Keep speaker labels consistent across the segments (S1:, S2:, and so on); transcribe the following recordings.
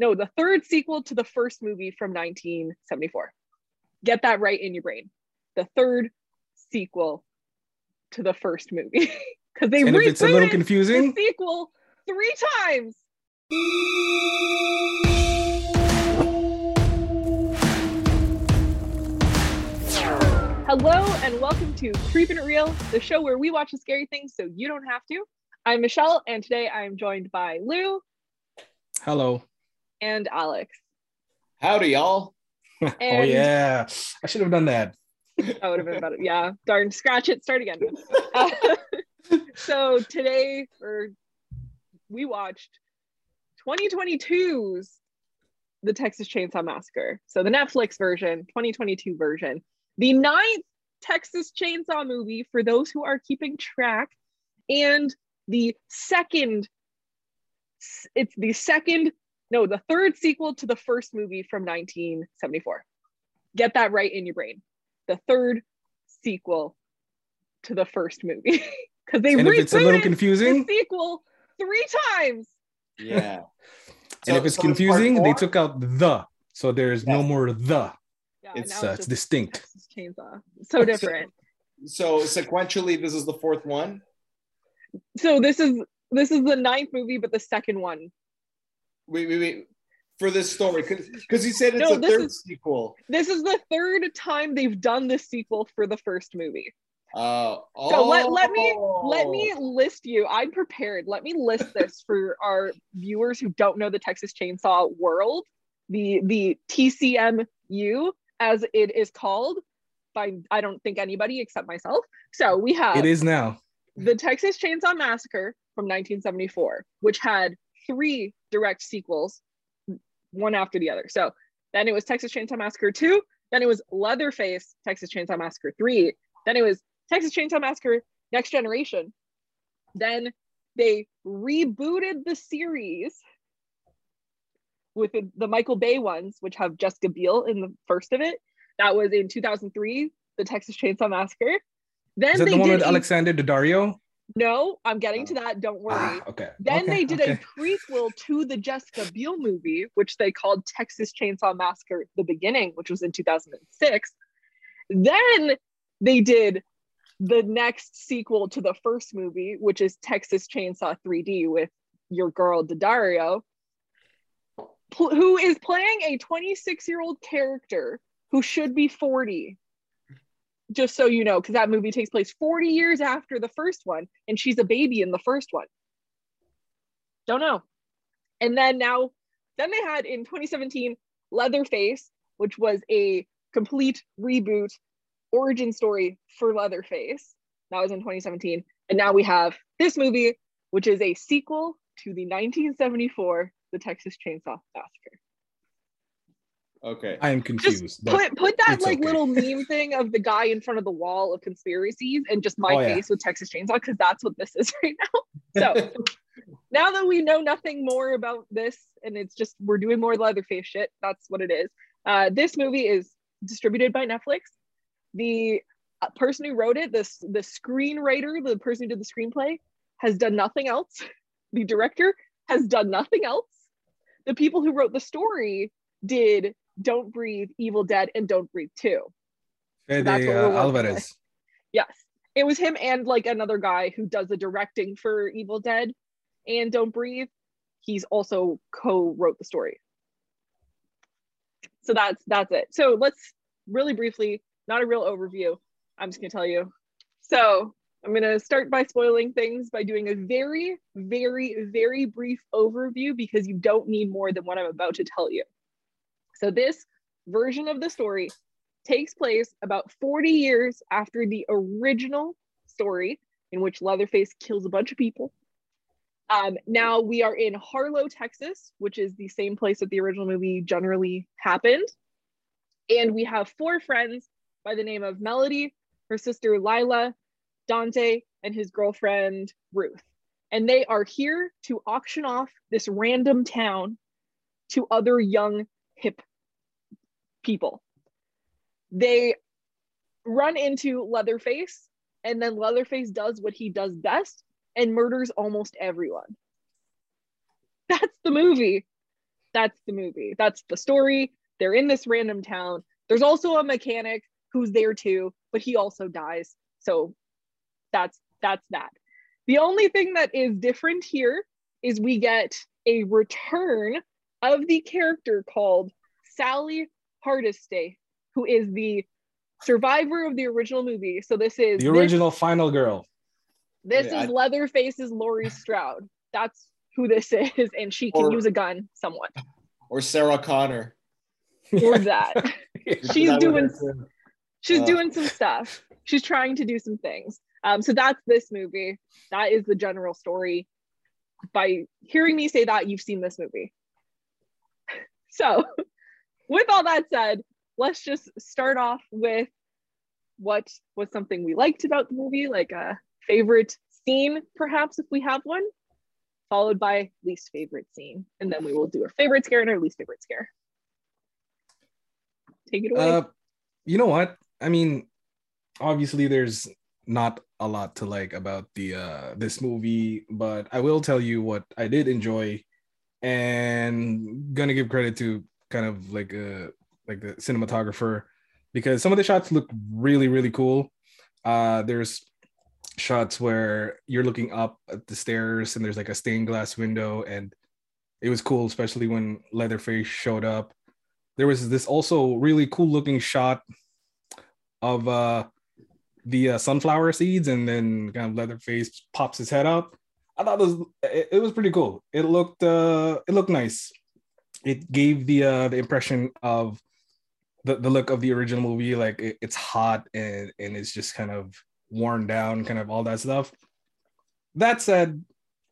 S1: no, the third sequel to the first movie from 1974. Get that right in your brain. The third sequel to the first movie. Because they
S2: And if it's a little confusing,
S1: the sequel three times. Hello and welcome to Creepin' It Real, the show where we watch the scary things so you don't have to. I'm Michelle, and today I am joined by Lou
S2: hello.
S1: And Alex.
S3: Howdy, y'all.
S2: oh yeah, I should have done that.
S1: That would have been better. Yeah, darn, scratch it, start again. Uh, so today, or we watched 2022's The Texas Chainsaw Massacre. So the Netflix version, 2022 version, the ninth Texas Chainsaw movie for those who are keeping track, and the second. It's the second, no, the third sequel to the first movie from 1974. Get that right in your brain the third sequel to the first movie because they
S2: And if it's a little
S1: rebooted
S2: confusing,
S1: the sequel three times.
S3: Yeah.
S2: and if it's
S3: so part
S2: confusing, they took out the, so there's no more the.
S1: Yeah,
S2: It's
S1: now
S2: uh, it's
S1: just
S2: distinct.
S1: Texas Chainsaw. So different.
S3: So sequentially, this is the fourth one.
S1: so this is this is the ninth movie, but the second one.
S3: Wait, wait, wait. For this story, because you said it's
S1: No,
S3: a third
S1: is-
S3: sequel.
S1: This is the third time they've done this sequel for the first movie.
S3: Uh,
S1: So let, let me let
S3: oh.
S1: me list you. I'm prepared. Let me list this for our viewers who don't know the Texas Chainsaw world, the the TCMU as it is called by I don't think anybody except myself. So we have
S2: It is now.
S1: the Texas Chainsaw Massacre from 1974, which had three direct sequels, one after the other. So then it was Texas Chainsaw Massacre 2, then it was Leatherface, Texas Chainsaw Massacre 3, then it was Texas Chainsaw Massacre Next Generation. Then they rebooted the series with the, the Michael Bay ones, which have Jessica Biel in the first of it. That was in 2003, the Texas Chainsaw Massacre. Then
S2: Is that
S1: they
S2: the one
S1: did
S2: with Alexandra Daddario?
S1: No, I'm getting to that. Don't worry.
S2: Ah, okay.
S1: Then
S2: okay,
S1: they did
S2: okay.
S1: a prequel to the Jessica Biel movie, which they called Texas Chainsaw Massacre: The Beginning, which was in 2006. Then they did the next sequel to the first movie, which is Texas Chainsaw 3D with your girl Daddario, who is playing a 26 year old character who should be 40 just so you know, because that movie takes place 40 years after the first one, and she's a baby in the first one. Don't know. And then now, then they had in 2017 Leatherface, which was a complete reboot origin story for Leatherface. That was in 2017. And now we have this movie, which is a sequel to the 1974 The Texas Chainsaw Massacre.
S3: Okay.
S2: I am confused. but
S1: Put put that like
S2: okay.
S1: little meme thing of the guy in front of the wall of conspiracies and just my
S2: Oh, yeah.
S1: face with Texas Chainsaw because that's what this is right now. So now that we know nothing more about this and it's just we're doing more Leatherface shit, that's what it is. Uh, this movie is distributed by Netflix. The uh, person who wrote it, this the screenwriter, the person who did the screenplay, has done nothing else. The director has done nothing else. The people who wrote the story did Don't Breathe, Evil Dead, and Don't Breathe 2.
S2: Fede
S1: we're
S2: uh, Alvarez.
S1: Yes. It was him and like another guy who does the directing for Evil Dead and Don't Breathe. He's also co-wrote the story. So that's that's it. So let's really briefly, not a real overview. I'm just gonna tell you. So I'm gonna start by spoiling things by doing a very, very, very brief overview because you don't need more than what I'm about to tell you. So this version of the story takes place about 40 years after the original story in which Leatherface kills a bunch of people. Um, now we are in Harlow, Texas, which is the same place that the original movie generally happened. And we have four friends by the name of Melody, her sister Lila, Dante, and his girlfriend Ruth. And they are here to auction off this random town to other young, hip people they run into Leatherface, and then Leatherface does what he does best and murders almost everyone. That's the movie. That's the movie. That's the story. They're in this random town. There's also a mechanic who's there too, but he also dies. So that's that's that. The only thing that is different here is we get a return of the character called Sally Hardesty, who is the survivor of the original movie. So this is
S2: The original final girl.
S1: This
S3: Yeah,
S1: is
S3: I-
S1: Leatherface's Laurie Strode. That's who this is, and she can
S3: Or-
S1: use a gun somewhat.
S3: Or Sarah Connor.
S1: Or that. She's
S3: That
S1: doing
S3: was her too.
S1: she's
S3: Uh.
S1: doing some stuff. She's trying to do some things. Um, so that's this movie. That is the general story. By hearing me say that, you've seen this movie. So, with all that said, let's just start off with what was something we liked about the movie, like a favorite scene, perhaps if we have one, followed by least favorite scene, and then we will do our favorite scare and our least favorite scare. Take it away.
S2: Uh, you know what? I mean, obviously, there's not a lot to like about the uh this movie, but I will tell you what I did enjoy, and gonna give credit to kind of like a like the cinematographer because some of the shots look really really cool. Uh, there's shots where you're looking up at the stairs and there's like a stained glass window and it was cool especially when leatherface showed up. There was this also really cool looking shot of uh the uh, sunflower seeds and then kind of leatherface pops his head up. I thought it was it, it was pretty cool. It looked uh it looked nice it gave the uh the impression of the, the look of the original movie like it, it's hot and and it's just kind of worn down kind of all that stuff. That said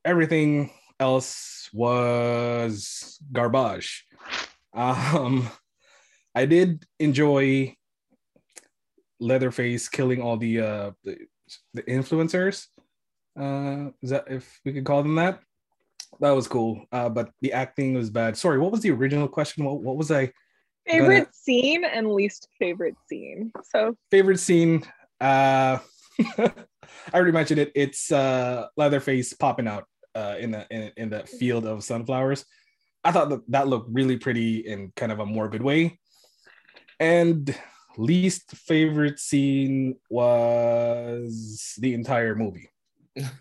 S2: everything else was garbage. Um i did enjoy leatherface killing all the uh the, the influencers. Uh is that if we could call them that that was cool uh but the acting was bad. Sorry what was the original question? What, what was i
S1: favorite
S2: gonna-
S1: scene and least favorite scene. So
S2: favorite scene uh i already mentioned it. It's uh leatherface popping out uh in the in, in the field of sunflowers. I thought that that looked really pretty in kind of a morbid way. And least favorite scene was the entire movie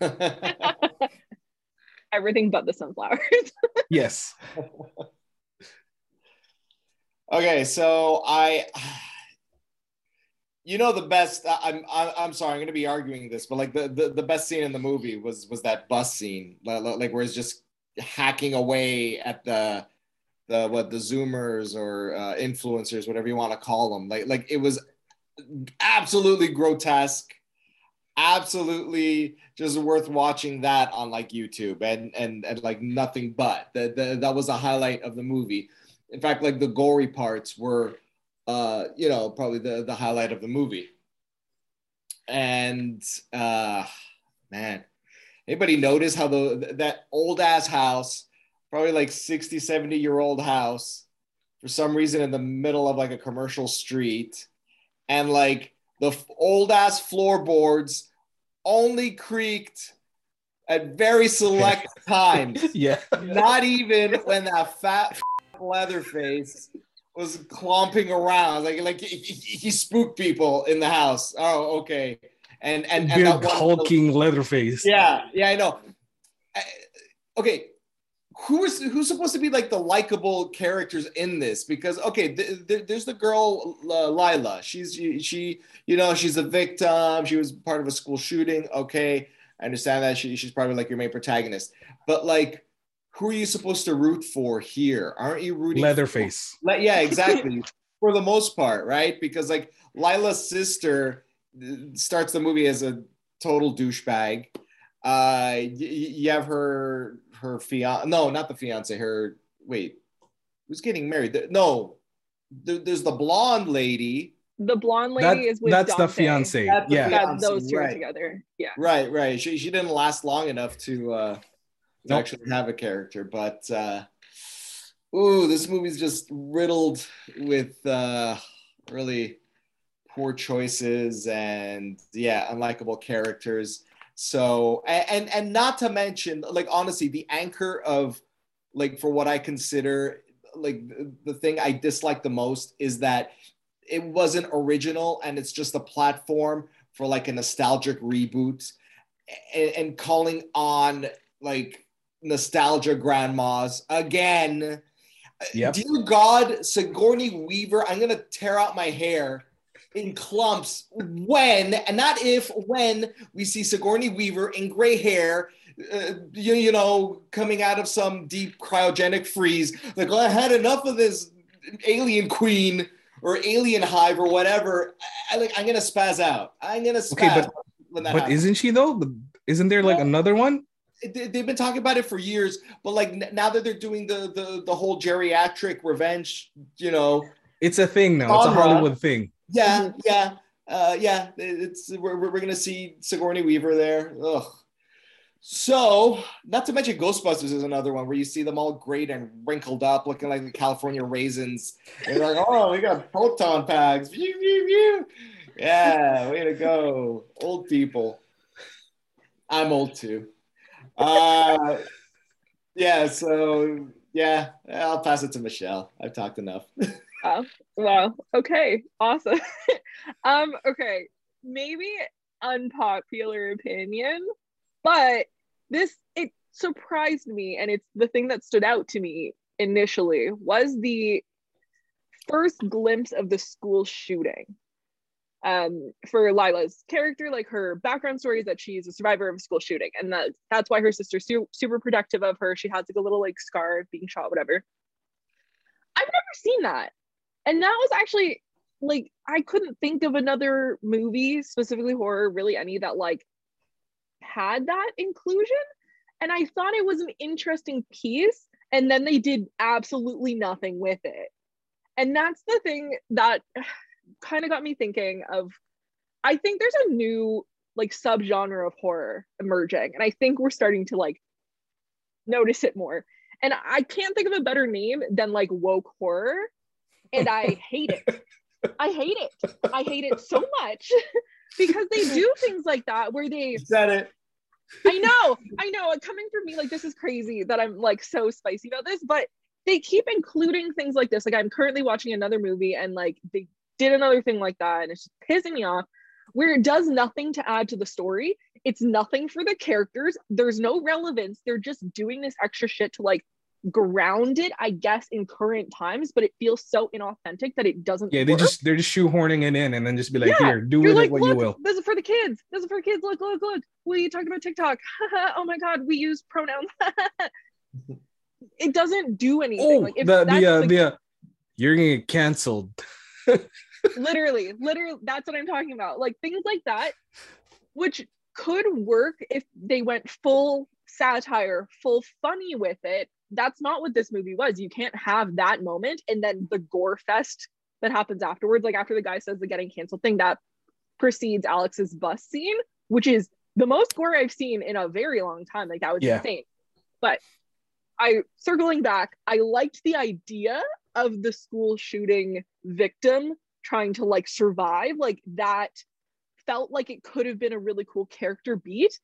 S1: everything but the sunflowers.
S2: yes
S3: okay, so I, you know, the best. I- I'm I'm, I'm sorry, I'm going to be arguing this, but like the, the the best scene in the movie was was that bus scene, like, like where it's just hacking away at the the what the Zoomers or uh, influencers, whatever you want to call them. Like like it was absolutely grotesque. Absolutely, just worth watching that on like YouTube and and and like nothing but. That that was a highlight of the movie. In fact like the gory parts were uh you know probably the the highlight of the movie. And uh man anybody notice how the that old ass house probably like 60 70 year old house for some reason in the middle of like a commercial street and like the old ass floorboards only creaked at very select times.
S2: Yeah.
S3: Not even when that fat Leatherface was clomping around, like like he, he, spooked people in the house. Oh, okay, and and, and
S2: big
S3: that
S2: hulking leatherface.
S3: Yeah, yeah, I know. Uh, Okay, who is who's supposed to be like the likable characters in this? Because okay, th- th- there's the girl uh, Lila. She's she, she, you know, she's a victim. She was part of a school shooting. Okay, I understand that. She, she's probably like your main protagonist. But like, who are you supposed to root for here? Aren't you rooting?
S2: leatherface
S3: For, yeah, exactly. for the most part, right? Because like Lila's sister uh, starts the movie as a total douchebag. Uh, you have her her fiance. No, not the fiance. Her wait, who's getting married? The- no, there- there's the blonde lady.
S1: The blonde lady
S2: That-
S1: is with
S2: that's the fiance
S3: That's the
S2: yeah
S1: That,
S3: fiance,
S1: those two are
S3: right.
S1: together. Yeah.
S3: Right, right. She she didn't last long enough to uh to
S2: Nope.
S3: actually have a character, but uh ooh, this movie's just riddled with uh really poor choices and yeah, unlikable characters. So and and not to mention like honestly, the anchor of like for what I consider like the thing I dislike the most is that it wasn't original and it's just a platform for like a nostalgic reboot and, and calling on like nostalgia grandmas again.
S2: Yep.
S3: Dear God, Sigourney Weaver, I'm gonna tear out my hair in clumps when, and not if, when we see Sigourney Weaver in gray hair, uh, you, you know, coming out of some deep cryogenic freeze. Like, oh, I had enough of this alien queen or alien hive or whatever. I, I like, I'm gonna spaz out. I'm gonna spaz.
S2: Okay, but- But
S3: happens.
S2: isn't she though? Isn't there like
S3: Well-
S2: another one?
S3: they- they've been talking about it for years, but like now that they're doing the the the whole geriatric revenge, you know,
S2: It's a thing now. It's a Hollywood thing.
S3: Yeah, yeah, uh, yeah, it's we're, we're gonna see Sigourney Weaver there. Ugh. So, not to mention Ghostbusters is another one where you see them all great and wrinkled up, looking like the California raisins. They're like, oh, we got proton packs. Yeah, way to go, old people. I'm old too. Uh, yeah, so yeah, I'll pass it to Michelle. I've talked enough.
S1: Wow. Okay. Awesome. um, okay. Maybe unpopular opinion, but this it surprised me and it's the thing that stood out to me initially was the first glimpse of the school shooting. Um, for Lila's character, like her background story is that she's a survivor of a school shooting, and that that's why her sister's su- super protective of her. She has like a little like scar of being shot, whatever. I've never seen that and that was actually like I couldn't think of another movie, specifically horror, really any that like had that inclusion. And I thought it was an interesting piece. And then they did absolutely nothing with it. And that's the thing that kind of got me thinking of I think there's a new like subgenre of horror emerging. And I think we're starting to like notice it more. And I can't think of a better name than like woke horror and I hate it. I hate it. I hate it so much because they do things like that where they
S3: said it.
S1: I know, I know, coming from me like this is crazy that I'm like so spicy about this, but they keep including things like this. Like I'm currently watching another movie and like they did another thing like that and it's just pissing me off where it does nothing to add to the story. It's nothing for the characters. There's no relevance. They're just doing this extra shit to like ground it, I guess, in current times, but it feels so inauthentic that it doesn't
S2: Yeah, they
S1: work.
S2: just they're just shoehorning it in and then just be like,
S1: Yeah,
S2: here, do
S1: You're
S2: with
S1: like,
S2: it what
S1: look,
S2: you will.
S1: this is for the kids. This is for kids. Look, look, look. We talked about TikTok. oh my God, we use pronouns. it doesn't do anything.
S2: Oh,
S1: like if
S2: the
S1: that's
S2: the uh, the uh, you're gonna get canceled.
S1: literally, literally, that's what I'm talking about. Like things like that, which could work if they went full satire, full funny with it. That's not what this movie was. You can't have that moment and then the gore fest that happens afterwards. Like after the guy says the getting canceled thing, that precedes Alex's bus scene, which is the most gore I've seen in a very long time. Like that was
S2: Yeah.
S1: insane. But I circling back, I liked the idea of the school shooting victim trying to like survive. Like that felt like it could have been a really cool character beat.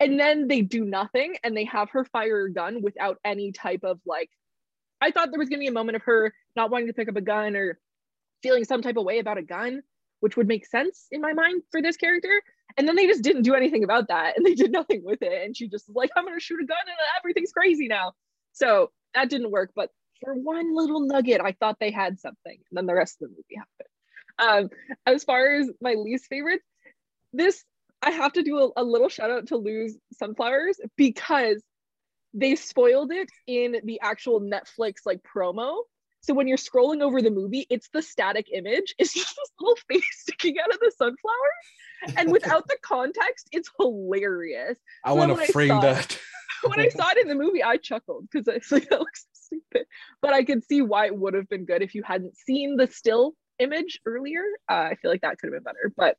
S1: And then they do nothing and they have her fire a gun without any type of like I thought there was gonna be a moment of her not wanting to pick up a gun or feeling some type of way about a gun, which would make sense in my mind for this character. And then they just didn't do anything about that and they did nothing with it. And she just was like, I'm gonna shoot a gun and everything's crazy now. So that didn't work. But for one little nugget, I thought they had something. And then the rest of the movie happened. Um, as far as my least favorites, this I have to do a, a little shout out to Lou's Sunflowers because they spoiled it in the actual Netflix like promo. So when you're scrolling over the movie, it's the static image. It's just this little face sticking out of the sunflower. And without the context, it's hilarious.
S2: I
S1: So
S2: want to frame that.
S1: When I saw it in the movie, I chuckled because it's like that looks so stupid. But I could see why it would have been good if you hadn't seen the still image earlier. Uh, I feel like that could have been better, but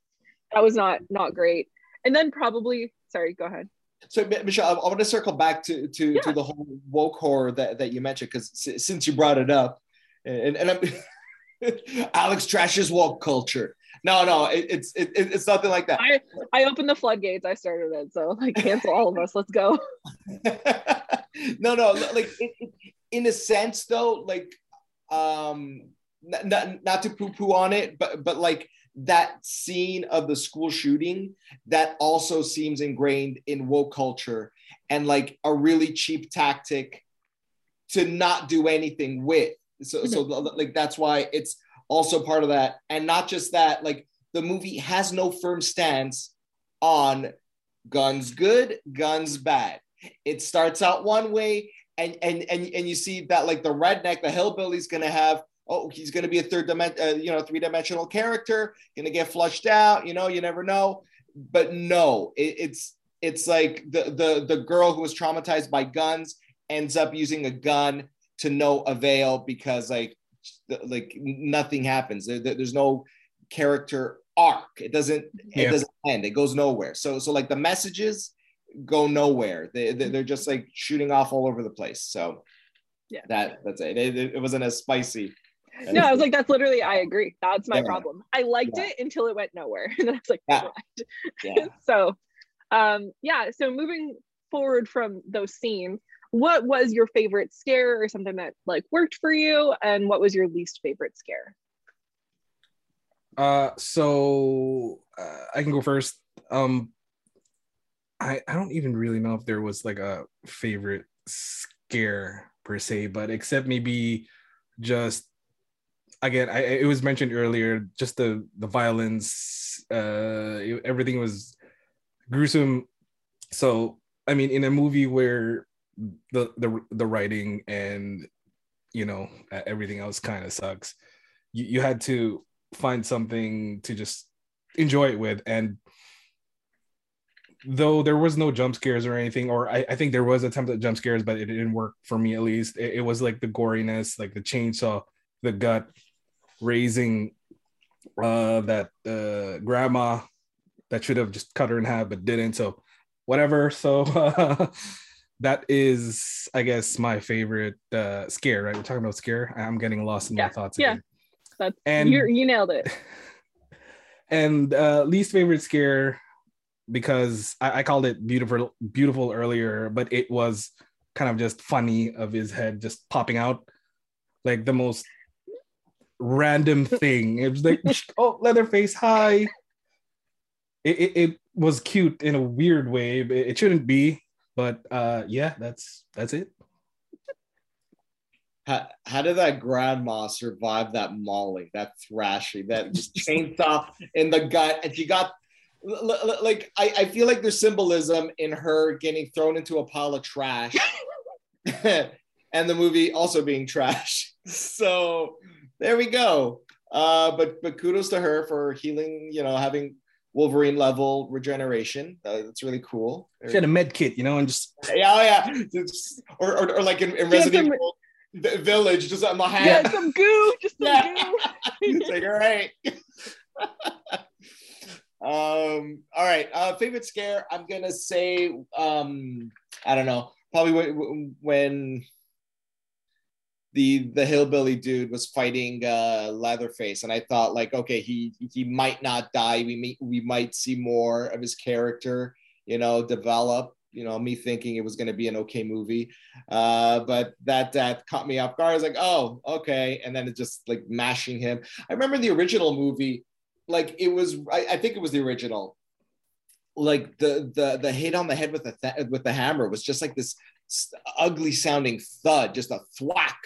S1: that was not not great. And then probably, sorry, go ahead.
S3: So, Michelle, I, I want to circle back to to,
S1: Yeah.
S3: to the whole woke horror that, that you mentioned because s- since you brought it up, and, and I'm Alex trashes woke culture. No, no, it, it's it, it's nothing like that.
S1: I I opened the floodgates. I started it, so like cancel all of us. Let's go.
S3: no, no, like it, in a sense, though, like um not, not, not to poo-poo on it, but but like that scene of the school shooting that also seems ingrained in woke culture and like a really cheap tactic to not do anything with. So so mm-hmm. like that's why it's also part of that. And not just that, like the movie has no firm stance on guns good, guns bad. It starts out one way, and and and and you see that like the redneck, the hillbilly's gonna have oh he's gonna be a third dimension, uh, you know, three dimensional character, gonna get flushed out. You know, you never know. But no, it, it's it's like the the the girl who was traumatized by guns ends up using a gun to no avail because like like nothing happens. There, there's no character arc. It doesn't yeah. it doesn't end. It goes nowhere. So so like the messages go nowhere. They they're just like shooting off all over the place. So yeah, that that's it. It, it wasn't as spicy.
S1: No, I was like, that's literally, I agree. That's my yeah. problem. I liked yeah. it until it went nowhere. And then I was like, yeah. yeah. so, um, yeah. So moving forward from those scenes, what was your favorite scare or something that like worked for you? And what was your least favorite scare?
S2: Uh, so uh, I can go first. Um, I I don't even really know if there was like a favorite scare per se, but except maybe just again, I it was mentioned earlier, just the the violence, uh, everything was gruesome. So I mean, in a movie where the the the writing and you know everything else kind of sucks, you you had to find something to just enjoy it with. And though there was no jump scares or anything or i, I think there was attempt at jump scares but it didn't work for me at least. It, it was like the goriness like the chainsaw the gut raising uh that uh grandma that should have just cut her in half but didn't so whatever so uh, that is i guess my favorite uh scare right we're talking about scare i'm getting lost in
S1: yeah.
S2: my thoughts
S1: yeah again. That's and you you nailed it.
S2: And uh, least favorite scare because I, I called it beautiful beautiful earlier, but it was kind of just funny of his head just popping out like the most random thing. It was like, oh, Leatherface, hi. It, it, it, was cute in a weird way. It, it shouldn't be, but uh, yeah, that's that's it
S3: how, how did that grandma survive that molly, that thrashing, that just chainsaw in the gut? And she got like I, I feel like there's symbolism in her getting thrown into a pile of trash and the movie also being trash. So there we go. Uh, but but kudos to her for healing, you know, having Wolverine level regeneration. Uh, that's really cool.
S2: She had a med kit, you know, and just
S3: yeah, oh, yeah, or, or, or like in, in Resident Evil, the village just on my hand.
S1: Yeah, some goo, just some yeah. goo.
S3: it's like, all right. um, all right. Uh, favorite scare, I'm gonna say, um, I don't know, probably when, when the the hillbilly dude was fighting uh, Leatherface, and I thought like, okay, he he might not die. We may, we might see more of his character, you know, develop. You know me thinking it was going to be an okay movie. Uh, but that that caught me off guard. I was like oh okay. And then it just like mashing him. I remember the original movie like it was I, I think it was the original. Like the the the hit on the head with the th- with the hammer was just like this ugly sounding thud just a thwack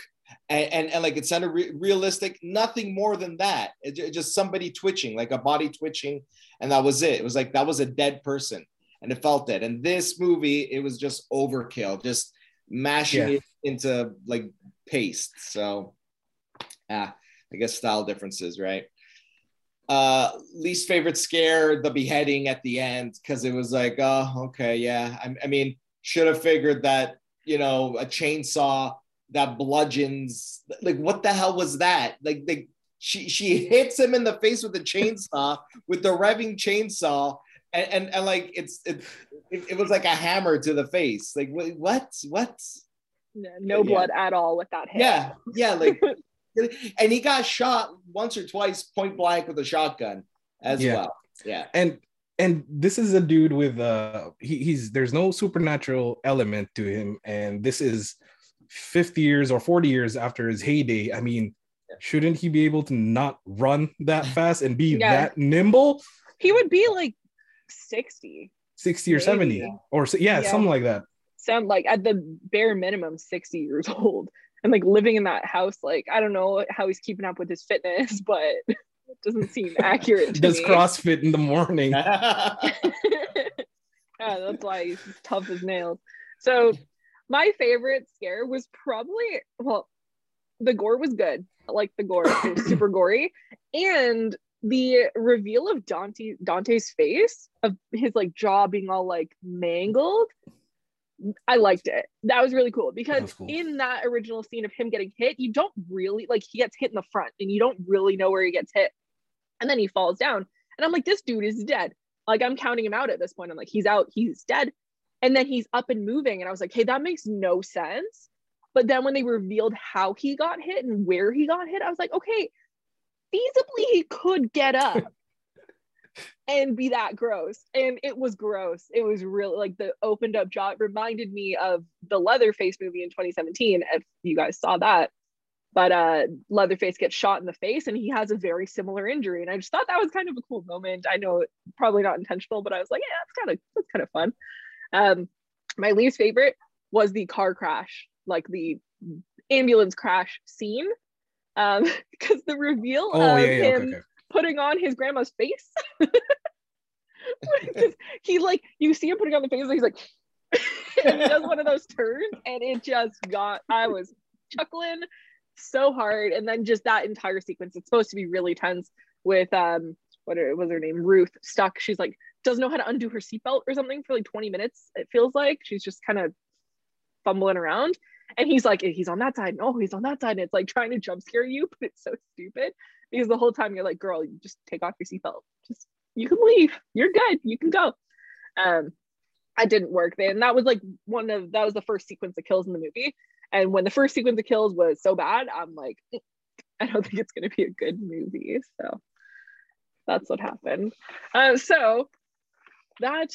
S3: and, and, and like it sounded re- realistic nothing more than that it, it just somebody twitching like a body twitching and that was it it was like that was a dead person and it felt it. And this movie, it was just overkill, just mashing yeah. it into like paste. So, ah, I guess style differences, right? Uh, least favorite scare, the beheading at the end, because it was like, oh, okay, yeah. I, I mean, should have figured that, you know, a chainsaw that bludgeons, like, what the hell was that? Like, they, she she hits him in the face with a chainsaw with the revving chainsaw and, and, and like it's it, it, it, was like a hammer to the face. Like what what?
S1: No, no blood yeah. at all with that
S3: hit. Yeah, yeah, like and he got shot once or twice point blank with a shotgun as yeah. well. Yeah,
S2: and and this is a dude with uh he, he's there's no supernatural element to him, and this is 50 years or 40 years after his heyday. I mean, shouldn't he be able to not run that fast and be
S1: Yeah.
S2: that nimble?
S1: He would be like 60.
S2: 60 or 70 or yeah,
S1: Yeah.
S2: something like that.
S1: Sound like at the bare minimum 60 years old. And like living in that house, like I don't know how he's keeping up with his fitness, but it doesn't seem accurate to
S2: Does
S1: me.
S2: CrossFit in the morning.
S1: yeah, that's why he's tough as nails. So my favorite scare was probably well, the gore was good. Like the gore. It was super gory. And the reveal of Dante Dante's face, of his like jaw being all like mangled. I liked it. That was really cool because
S2: was cool.
S1: in that original scene of him getting hit, you don't really like he gets hit in the front and you don't really know where he gets hit. And then he falls down. And I'm like, this dude is dead. Like I'm counting him out at this point. I'm like, he's out, he's dead. And then he's up and moving. And I was like, hey, that makes no sense. But then when they revealed how he got hit and where he got hit, I was like, okay, feasibly he could get up and be that gross. And it was gross. It was really like the opened up jaw. It reminded me of the Leatherface movie in 2017, if you guys saw that. But uh Leatherface gets shot in the face and he has a very similar injury. And I just thought that was kind of a cool moment. I know probably not intentional, but I was like, yeah, that's kind of that's kind of fun. Um my least favorite was the car crash, like the ambulance crash scene. Um, because the reveal
S2: Oh
S1: of
S2: yeah, yeah,
S1: him
S2: okay, okay.
S1: putting on his grandma's face. he like you see him putting on the face, and he's like, and he does one of those turns, and it just got. I was chuckling so hard, and then just that entire sequence. It's supposed to be really tense with um, what was her name? Ruth stuck. She's like doesn't know how to undo her seatbelt or something for like 20 minutes. It feels like she's just kind of fumbling around. And he's like, he's on that side. No, he's on that side. And it's like trying to jump scare you, but it's so stupid because the whole time you're like, girl, you just take off your seatbelt. Just you can leave. You're good. You can go. Um, I didn't work then. That was like one of that was the first sequence of kills in the movie. And when the first sequence of kills was so bad, I'm like, "Mm, I don't think it's gonna be a good movie. So that's what happened. Uh, so that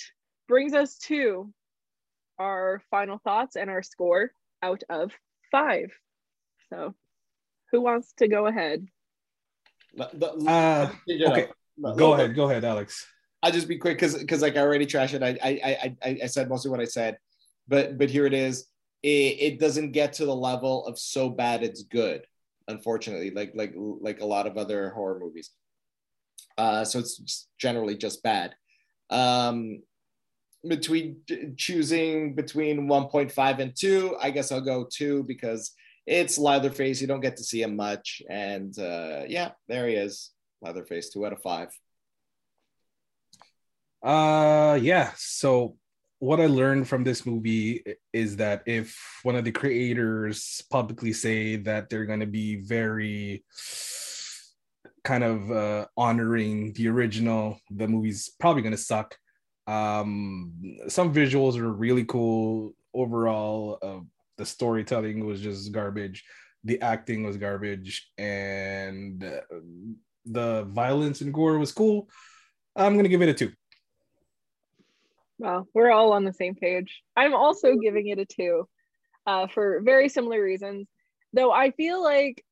S1: brings us to our final thoughts and our score out of five. So who wants to go ahead?
S3: The- the-
S2: Uh, okay, Go ahead, go ahead, Alex.
S3: I'll just be quick because because like I already trashed it. I I I I I said mostly what I said, but but here it is. It, it doesn't get to the level of so bad it's good, unfortunately. Like like like a lot of other horror movies. Uh, so it's generally just bad. Um, between choosing between 1.5 and 2 i guess i'll go 2 because it's leatherface. You don't get to see him much. And uh yeah there he is leatherface 2 out of 5
S2: Uh yeah, so what I learned from this movie is that if one of the creators publicly say that they're going to be very kind of uh, honoring the original, the movie's probably going to suck. Um, some visuals are really cool. Overall, uh, the storytelling was just garbage. The acting was garbage, and uh, the violence and gore was cool. I'm gonna give it a two.
S1: Well, we're all on the same page. I'm also giving it a two uh, for very similar reasons. Though I feel like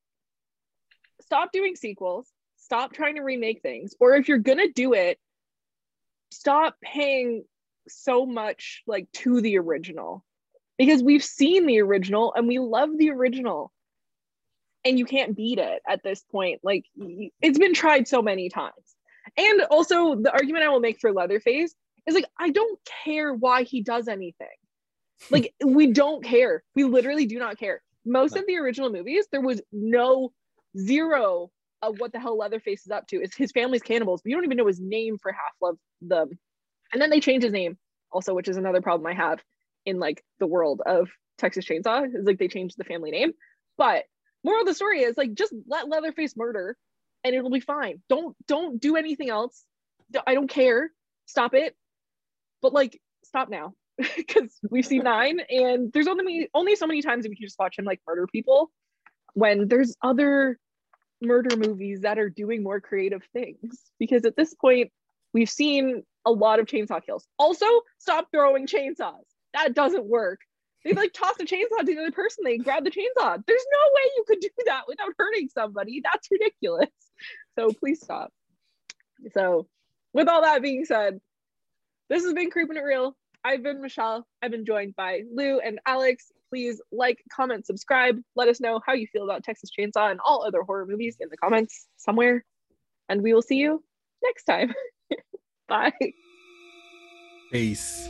S1: stop doing sequels, stop trying to remake things, or if you're gonna do it, stop paying so much like to the original. Because we've seen the original and we love the original. And you can't beat it at this point. Like it's been tried so many times. And also the argument i will make for leatherface is like i don't care why he does anything. Like we don't care. We literally do not care. Most of the original movies there was no zero of what the hell leatherface is up to it's his family's cannibals but you don't even know his name for half of them. And then they change his name also which is another problem i have in like the world of texas chainsaw is like they changed the family name. But moral of the story is like just let leatherface murder and it'll be fine. Don't don't do anything else. I don't care. Stop it. But like stop now because we've seen nine and there's only only so many times that we can just watch him like murder people when there's other murder movies that are doing more creative things because at this point we've seen a lot of chainsaw kills also stop throwing chainsaws that doesn't work They like toss a chainsaw to the other person. They grab the chainsaw. There's no way you could do that without hurting somebody. That's ridiculous. So please stop. So, with all that being said, this has been Creeping It Real. I've been Michelle. I've been joined by Lou and Alex. Please like, comment, subscribe. Let us know how you feel about Texas Chainsaw and all other horror movies in the comments somewhere. And we will see you next time. Bye.
S2: Peace.